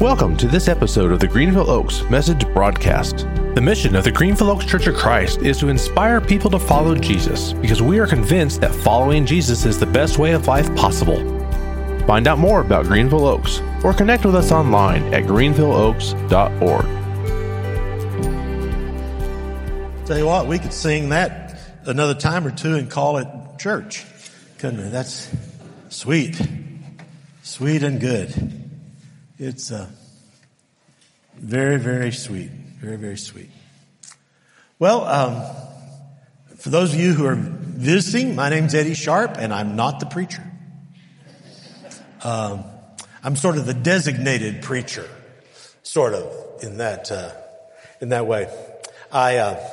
Welcome to this episode of the Greenville Oaks Message Broadcast. The mission of the Greenville Oaks Church of Christ is to inspire people to follow Jesus because we are convinced that following Jesus is the best way of life possible. Find out more about Greenville Oaks or connect with us online at greenvilleoaks.org. Tell you what, we could sing that another time or two and call it church, couldn't we? That's sweet, sweet and good. It's uh, very, very sweet. Very, very sweet. Well, um, for those of you who are visiting, my name's Eddie Sharp, and I'm not the preacher. Um, I'm sort of the designated preacher, sort of in that uh, in that way. I uh,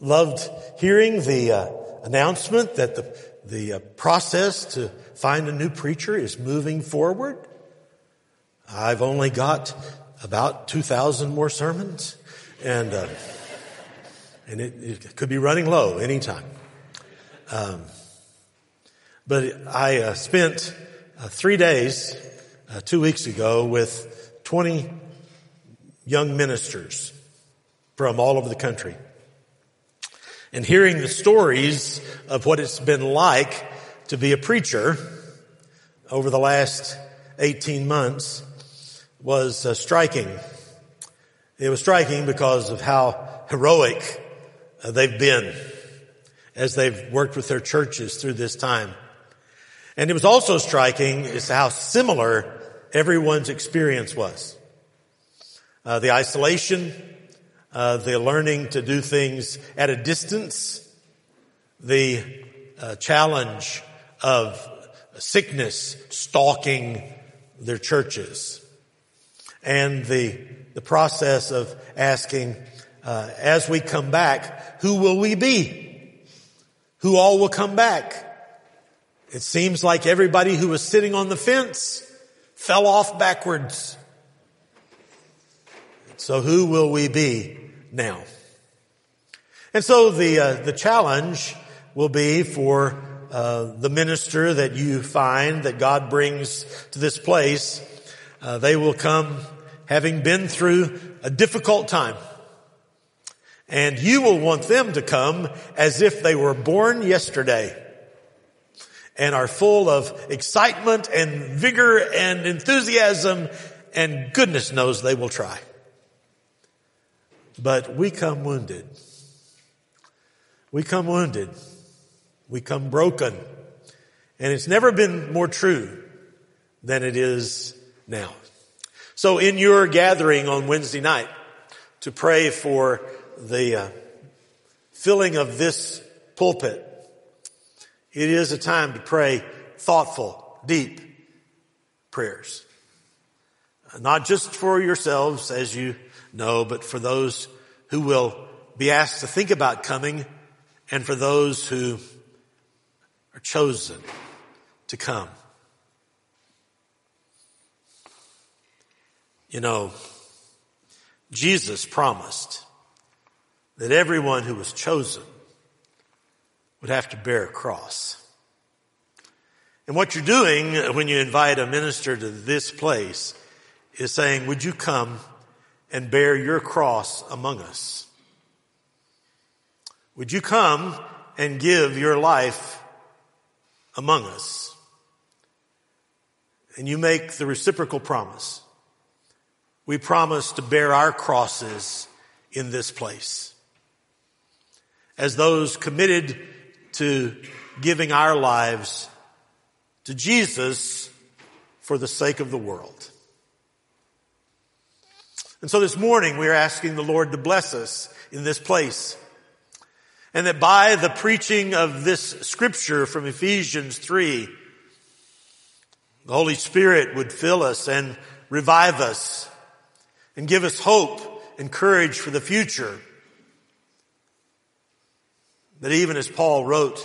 loved hearing the uh, announcement that the the uh, process to find a new preacher is moving forward. I've only got about 2,000 more sermons and, uh, and it, it, could be running low anytime. Um, but I uh, spent uh, three days uh, two weeks ago with 20 young ministers from all over the country. And hearing the stories of what it's been like to be a preacher over the last 18 months, was uh, striking. It was striking because of how heroic uh, they've been as they've worked with their churches through this time. And it was also striking is how similar everyone's experience was. Uh, the isolation, uh, the learning to do things at a distance, the uh, challenge of sickness stalking their churches and the, the process of asking, uh, as we come back, who will we be? Who all will come back? It seems like everybody who was sitting on the fence fell off backwards. So who will we be now? And so the uh, the challenge will be for uh, the minister that you find that God brings to this place uh, they will come having been through a difficult time. And you will want them to come as if they were born yesterday and are full of excitement and vigor and enthusiasm and goodness knows they will try. But we come wounded. We come wounded. We come broken. And it's never been more true than it is now. So in your gathering on Wednesday night to pray for the uh, filling of this pulpit, it is a time to pray thoughtful, deep prayers. Not just for yourselves, as you know, but for those who will be asked to think about coming and for those who are chosen to come. You know, Jesus promised that everyone who was chosen would have to bear a cross. And what you're doing when you invite a minister to this place is saying, would you come and bear your cross among us? Would you come and give your life among us? And you make the reciprocal promise we promise to bear our crosses in this place. As those committed to giving our lives to Jesus for the sake of the world. And so this morning we are asking the Lord to bless us in this place. And that by the preaching of this scripture from Ephesians 3, the Holy Spirit would fill us and revive us and give us hope and courage for the future. That even as Paul wrote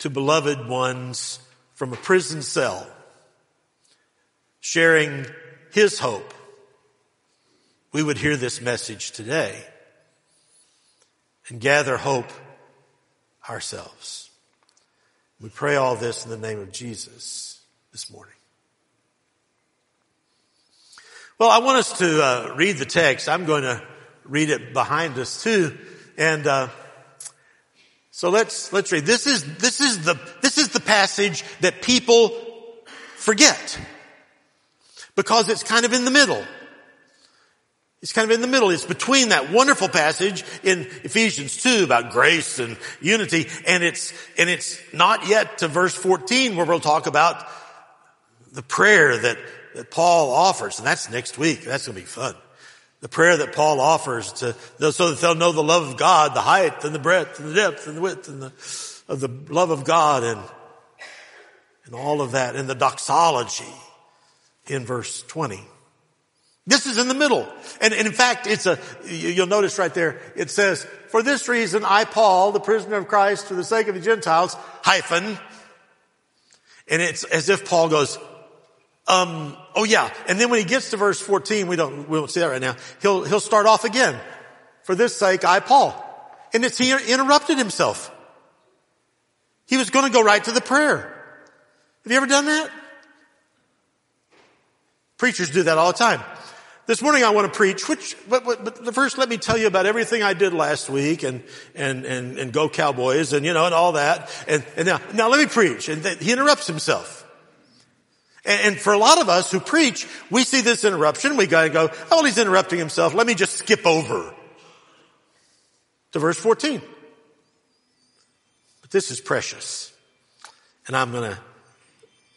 to beloved ones from a prison cell, sharing his hope, we would hear this message today and gather hope ourselves. We pray all this in the name of Jesus this morning. Well, I want us to uh, read the text. I'm going to read it behind us too, and uh, so let's let's read. This is this is the this is the passage that people forget because it's kind of in the middle. It's kind of in the middle. It's between that wonderful passage in Ephesians 2 about grace and unity and it's, and it's not yet to verse 14 where we'll talk about the prayer that that Paul offers, and that's next week. That's going to be fun. The prayer that Paul offers to, so that they'll know the love of God, the height and the breadth and the depth and the width and the, of the love of God and, and all of that in the doxology in verse 20. This is in the middle. And, and, in fact, it's a, you'll notice right there, it says, for this reason, I, Paul, the prisoner of Christ, for the sake of the Gentiles, hyphen. And it's as if Paul goes, um, oh yeah. And then when he gets to verse 14, we don't, we don't see that right now. He'll, he'll start off again. For this sake, I, Paul. And it's, he interrupted himself. He was going to go right to the prayer. Have you ever done that? Preachers do that all the time. This morning I want to preach, which, but, but, but first let me tell you about everything I did last week and, and, and, and go Cowboys and, you know, and all that. And, and now, now let me preach. And th- he interrupts himself. And for a lot of us who preach, we see this interruption, we gotta go, oh, well, he's interrupting himself. Let me just skip over to verse 14. But this is precious. And I'm gonna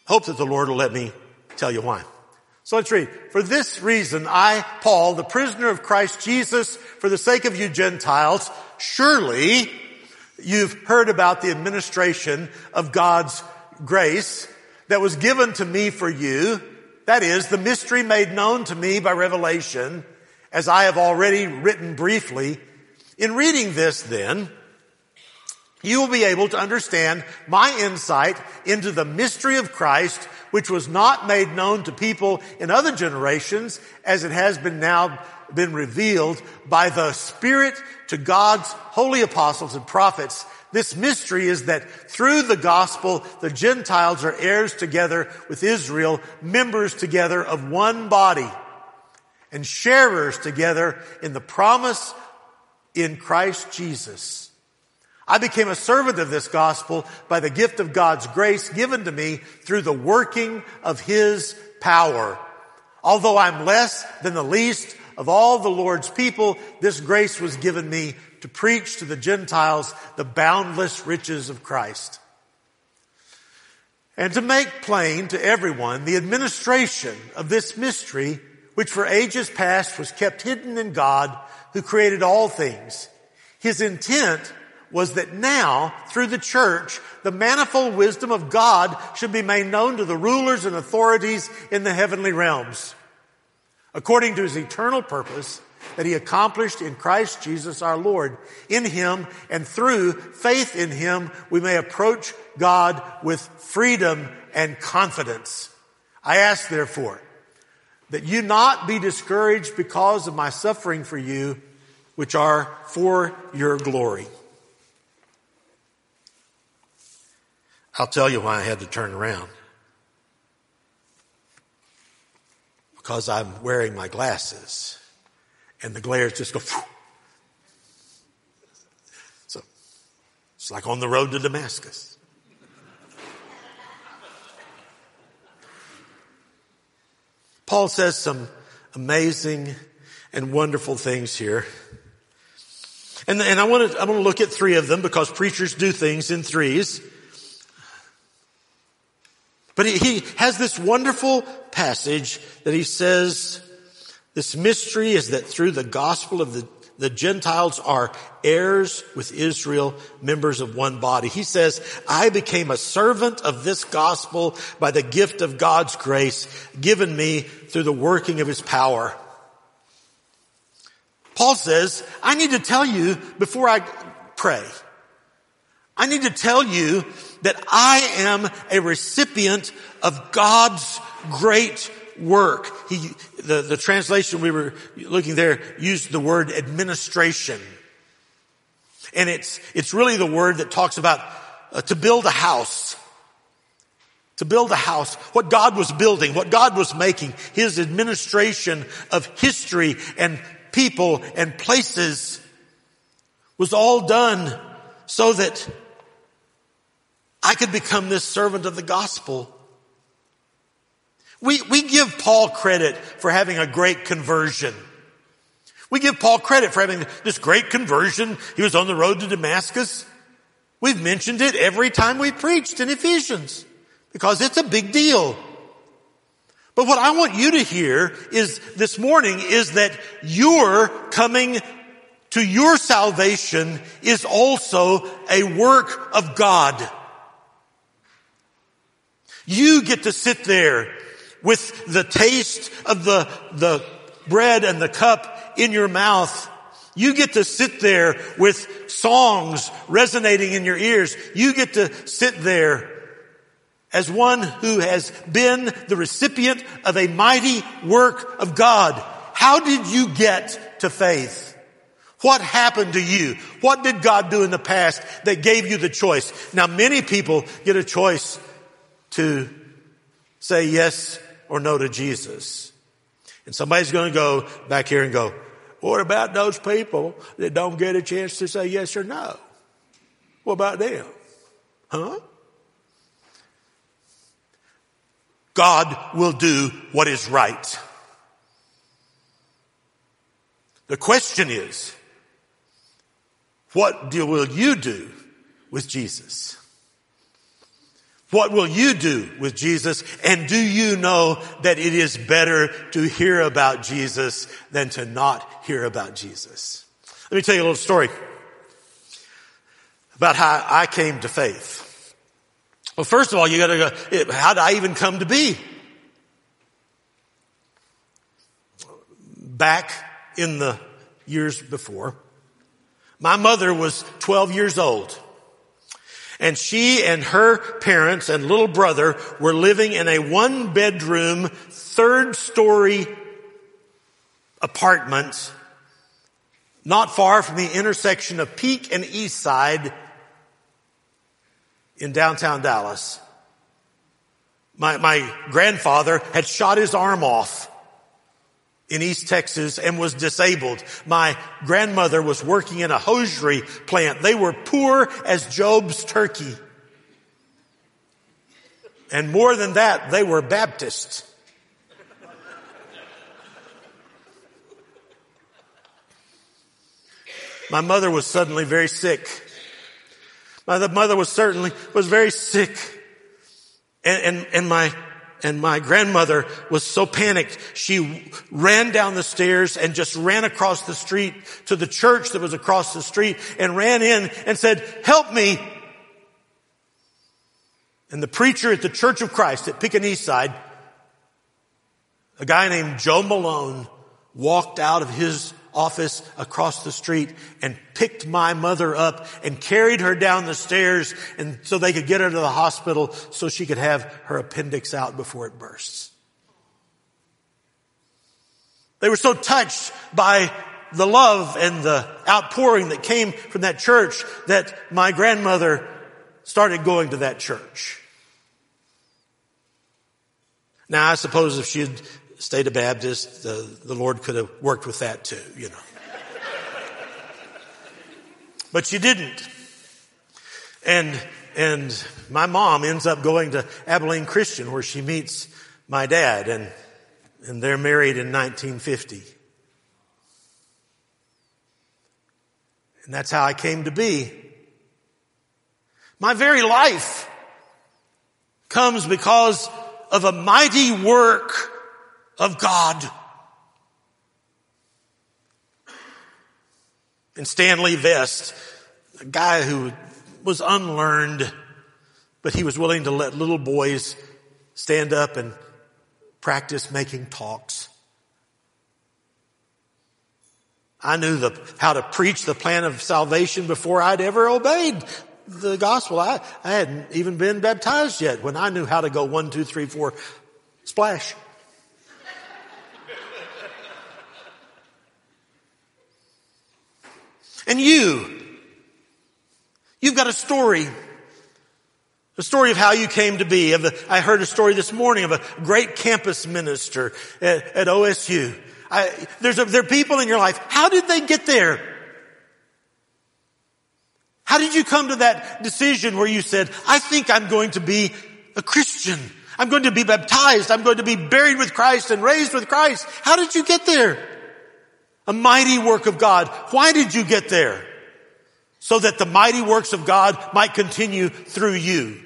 hope that the Lord will let me tell you why. So let's read. For this reason, I, Paul, the prisoner of Christ Jesus, for the sake of you Gentiles, surely you've heard about the administration of God's grace that was given to me for you, that is, the mystery made known to me by revelation, as I have already written briefly. In reading this then, you will be able to understand my insight into the mystery of Christ, which was not made known to people in other generations, as it has been now been revealed by the Spirit to God's holy apostles and prophets this mystery is that through the gospel, the Gentiles are heirs together with Israel, members together of one body, and sharers together in the promise in Christ Jesus. I became a servant of this gospel by the gift of God's grace given to me through the working of His power. Although I'm less than the least of all the Lord's people, this grace was given me to preach to the Gentiles the boundless riches of Christ. And to make plain to everyone the administration of this mystery, which for ages past was kept hidden in God who created all things. His intent was that now, through the church, the manifold wisdom of God should be made known to the rulers and authorities in the heavenly realms. According to his eternal purpose, that he accomplished in Christ Jesus our Lord. In him and through faith in him, we may approach God with freedom and confidence. I ask therefore that you not be discouraged because of my suffering for you, which are for your glory. I'll tell you why I had to turn around. Because I'm wearing my glasses and the glares just go. Phew. So it's like on the road to Damascus. Paul says some amazing and wonderful things here. And, and I want to, I want to look at three of them because preachers do things in threes. But he, he has this wonderful passage that he says, this mystery is that through the gospel of the, the Gentiles are heirs with Israel, members of one body. He says, I became a servant of this gospel by the gift of God's grace given me through the working of his power. Paul says, I need to tell you before I pray. I need to tell you that I am a recipient of God's great work. He, the, the translation we were looking there used the word administration. And it's, it's really the word that talks about uh, to build a house. to build a house, what God was building, what God was making, His administration of history and people and places was all done so that I could become this servant of the gospel. We, we give Paul credit for having a great conversion. We give Paul credit for having this great conversion. He was on the road to Damascus. We've mentioned it every time we preached in Ephesians because it's a big deal. But what I want you to hear is this morning is that your coming to your salvation is also a work of God. You get to sit there with the taste of the, the bread and the cup in your mouth. You get to sit there with songs resonating in your ears. You get to sit there as one who has been the recipient of a mighty work of God. How did you get to faith? What happened to you? What did God do in the past that gave you the choice? Now many people get a choice to say yes or no to Jesus. And somebody's going to go back here and go, what about those people that don't get a chance to say yes or no? What about them? Huh? God will do what is right. The question is, what do, will you do with Jesus? What will you do with Jesus? And do you know that it is better to hear about Jesus than to not hear about Jesus? Let me tell you a little story about how I came to faith. Well, first of all, you gotta go, how did I even come to be? Back in the years before, my mother was 12 years old. And she and her parents and little brother were living in a one bedroom, third story apartment not far from the intersection of Peak and East Side in downtown Dallas. My, my grandfather had shot his arm off in East Texas and was disabled. My grandmother was working in a hosiery plant. They were poor as Job's turkey. And more than that, they were Baptists. My mother was suddenly very sick. My mother was certainly, was very sick. And, and, and my, and my grandmother was so panicked, she ran down the stairs and just ran across the street to the church that was across the street and ran in and said, help me. And the preacher at the Church of Christ at Peak and East Side, a guy named Joe Malone, walked out of his office across the street and picked my mother up and carried her down the stairs and so they could get her to the hospital so she could have her appendix out before it bursts. They were so touched by the love and the outpouring that came from that church that my grandmother started going to that church. Now, I suppose if she had stayed a Baptist, the, the Lord could have worked with that too, you know. but she didn't. And, and my mom ends up going to Abilene Christian where she meets my dad and, and they're married in 1950. And that's how I came to be. My very life comes because of a mighty work of God. And Stanley Vest, a guy who was unlearned, but he was willing to let little boys stand up and practice making talks. I knew the, how to preach the plan of salvation before I'd ever obeyed the gospel. I, I hadn't even been baptized yet when I knew how to go one, two, three, four, splash. And you, you've got a story The story of how you came to be. Of the, I heard a story this morning of a great campus minister at, at OSU. I, there's a, there are people in your life. How did they get there? How did you come to that decision where you said, I think I'm going to be a Christian. I'm going to be baptized. I'm going to be buried with Christ and raised with Christ. How did you get there? A mighty work of God. Why did you get there? So that the mighty works of God might continue through you.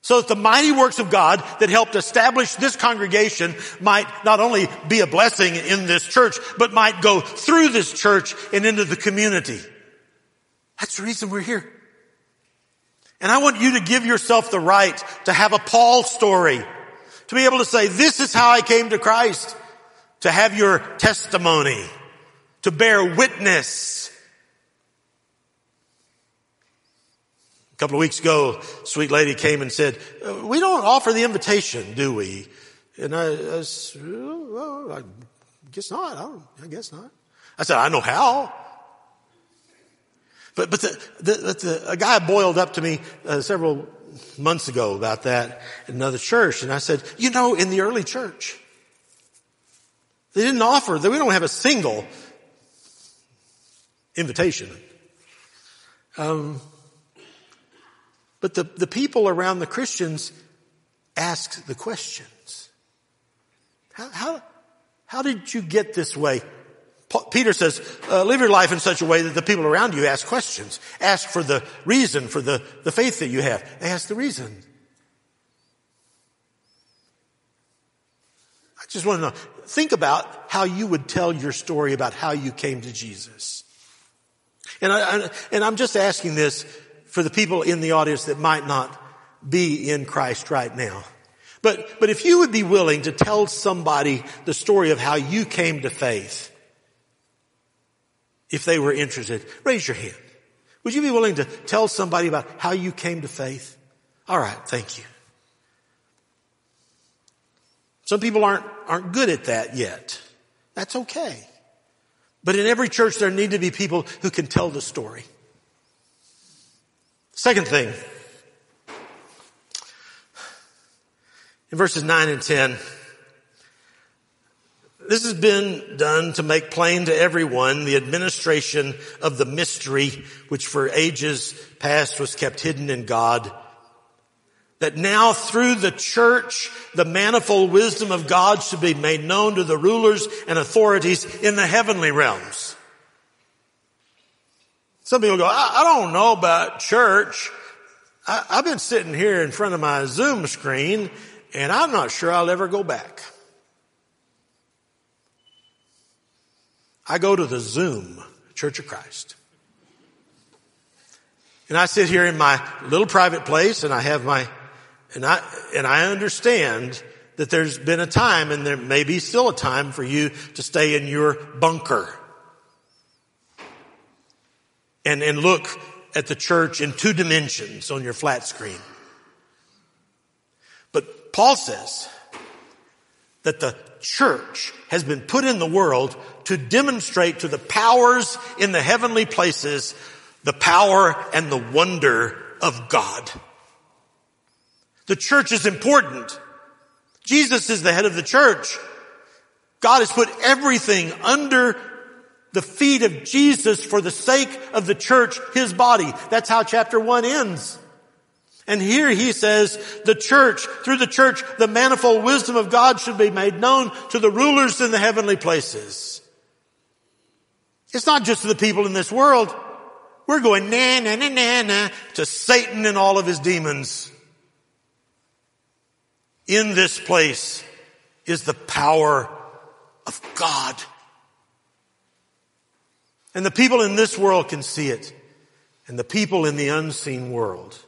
So that the mighty works of God that helped establish this congregation might not only be a blessing in this church, but might go through this church and into the community. That's the reason we're here. And I want you to give yourself the right to have a Paul story. To be able to say, this is how I came to Christ. To have your testimony. To bear witness A couple of weeks ago, sweet lady came and said, we don't offer the invitation, do we? And I, I said, well, I guess not. I, I, guess not. I said, I know how. But, but the, the, the a guy boiled up to me uh, several months ago about that in another church. And I said, you know, in the early church, they didn't offer, that we don't have a single invitation. Um, but the, the people around the Christians asked the questions. How, how, how did you get this way? Peter says, uh, live your life in such a way that the people around you ask questions. Ask for the reason for the, the faith that you have. They ask the reason. Just want to know, think about how you would tell your story about how you came to Jesus. And I, and I'm just asking this for the people in the audience that might not be in Christ right now. But, but if you would be willing to tell somebody the story of how you came to faith, if they were interested, raise your hand. Would you be willing to tell somebody about how you came to faith? All right, thank you. Some people aren't, aren't good at that yet. That's okay. But in every church there need to be people who can tell the story. Second thing, in verses 9 and 10, this has been done to make plain to everyone the administration of the mystery which for ages past was kept hidden in God. That now through the church, the manifold wisdom of God should be made known to the rulers and authorities in the heavenly realms. Some people go, I, I don't know about church. I, I've been sitting here in front of my Zoom screen and I'm not sure I'll ever go back. I go to the Zoom Church of Christ. And I sit here in my little private place and I have my, and I, and I understand that there's been a time and there may be still a time for you to stay in your bunker and, and look at the church in two dimensions on your flat screen. But Paul says that the church has been put in the world to demonstrate to the powers in the heavenly places the power and the wonder of God. The church is important. Jesus is the head of the church. God has put everything under the feet of Jesus for the sake of the church, his body. That's how chapter one ends. And here he says, the church, through the church, the manifold wisdom of God should be made known to the rulers in the heavenly places. It's not just to the people in this world. We're going na na na na na to Satan and all of his demons. In this place is the power of God. And the people in this world can see it. And the people in the unseen world,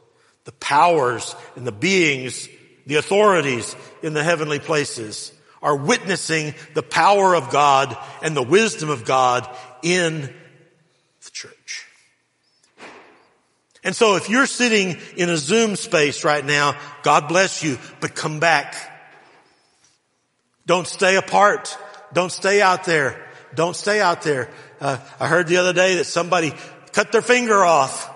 the powers and the beings, the authorities in the heavenly places are witnessing the power of God and the wisdom of God in the church. And so if you're sitting in a Zoom space right now, God bless you, but come back. Don't stay apart. Don't stay out there. Don't stay out there. Uh, I heard the other day that somebody cut their finger off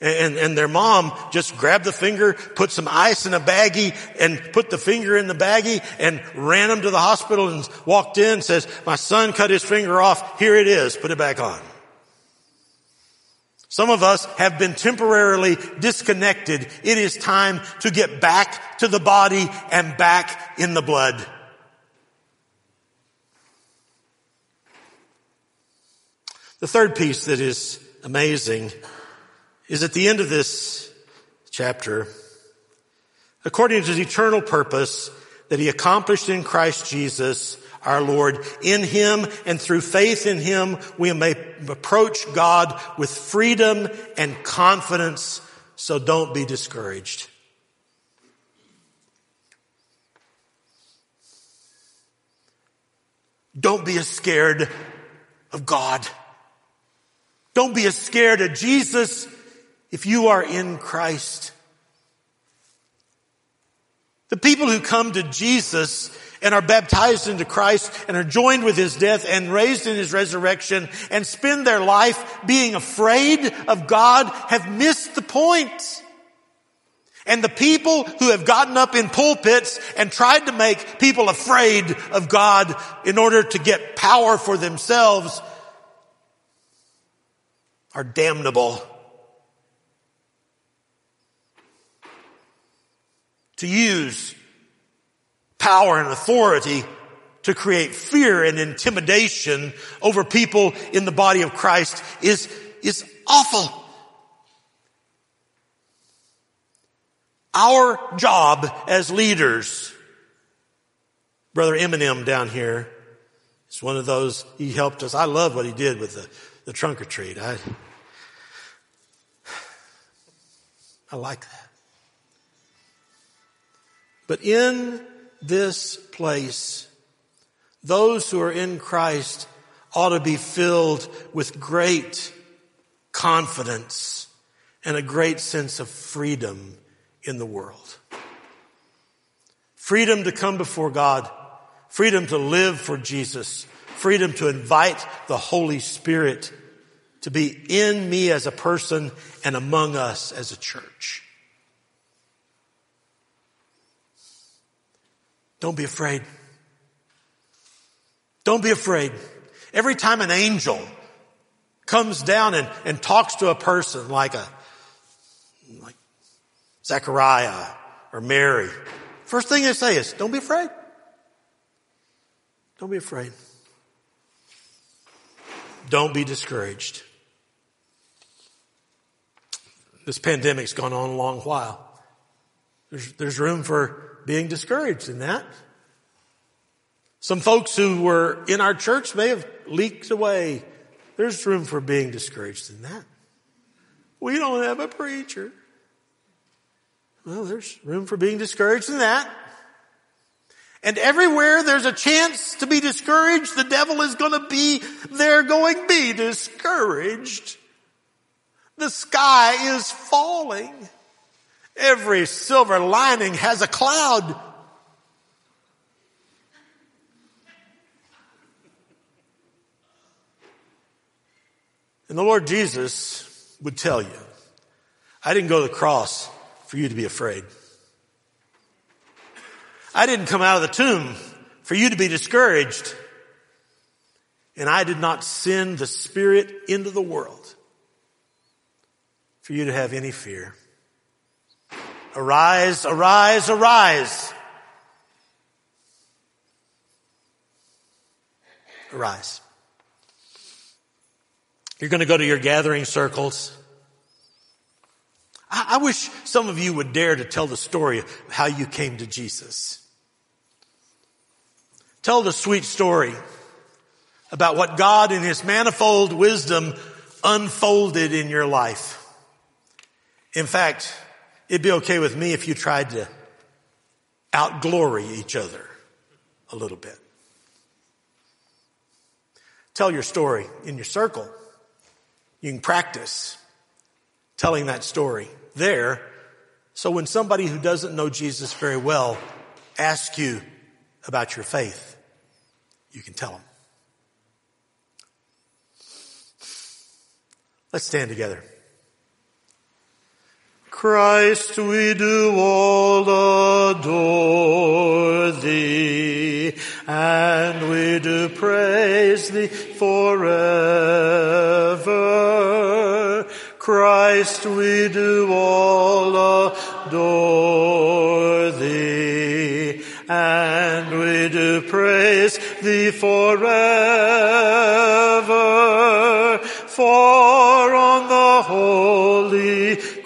And, and their mom just grabbed the finger, put some ice in a baggie and put the finger in the baggie and ran him to the hospital and walked in says, my son cut his finger off. Here it is. Put it back on. Some of us have been temporarily disconnected. It is time to get back to the body and back in the blood. The third piece that is amazing is at the end of this chapter, according to his eternal purpose that he accomplished in Christ Jesus, our Lord. In Him and through faith in Him, we may approach God with freedom and confidence. So don't be discouraged. Don't be as scared of God. Don't be as scared of Jesus if you are in Christ. The people who come to Jesus and are baptized into Christ and are joined with his death and raised in his resurrection and spend their life being afraid of God have missed the point. And the people who have gotten up in pulpits and tried to make people afraid of God in order to get power for themselves are damnable. to use power and authority to create fear and intimidation over people in the body of Christ is, is awful. Our job as leaders, Brother Eminem down here is one of those, he helped us. I love what he did with the, the trunk or treat. I, I like that. But in this place, those who are in Christ ought to be filled with great confidence and a great sense of freedom in the world. Freedom to come before God, freedom to live for Jesus, freedom to invite the Holy Spirit to be in me as a person and among us as a church. Don't be afraid. Don't be afraid. Every time an angel comes down and, and talks to a person like a, like Zechariah or Mary, first thing they say is, don't be afraid. Don't be afraid. Don't be discouraged. This pandemic's gone on a long while. There's, there's room for being discouraged in that. Some folks who were in our church may have leaked away. There's room for being discouraged in that. We don't have a preacher. Well, there's room for being discouraged in that. And everywhere there's a chance to be discouraged, the devil is going to be there going, be discouraged. The sky is falling. Every silver lining has a cloud. And the Lord Jesus would tell you, I didn't go to the cross for you to be afraid. I didn't come out of the tomb for you to be discouraged. And I did not send the Spirit into the world for you to have any fear. Arise, arise, arise. Arise. You're going to go to your gathering circles. I, I wish some of you would dare to tell the story of how you came to Jesus. Tell the sweet story about what God in His manifold wisdom unfolded in your life. In fact, It'd be okay with me if you tried to outglory each other a little bit. Tell your story in your circle. You can practice telling that story there. So when somebody who doesn't know Jesus very well asks you about your faith, you can tell them. Let's stand together. Christ, we do all adore thee, and we do praise thee forever. Christ, we do all adore thee, and we do praise thee forever.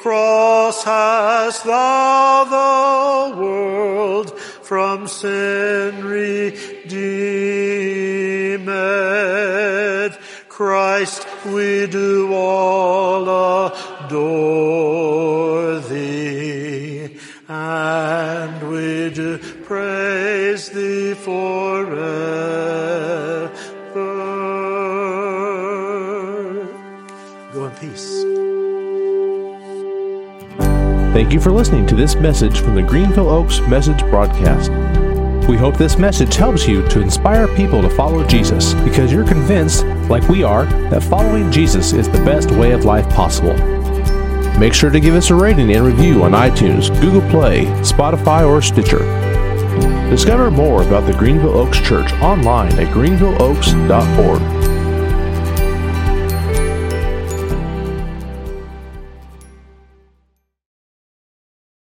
Cross hast thou the world from sin redeemed. Christ, we do all adore Thank you for listening to this message from the Greenville Oaks Message Broadcast. We hope this message helps you to inspire people to follow Jesus because you're convinced, like we are, that following Jesus is the best way of life possible. Make sure to give us a rating and review on iTunes, Google Play, Spotify, or Stitcher. Discover more about the Greenville Oaks Church online at greenvilleoaks.org.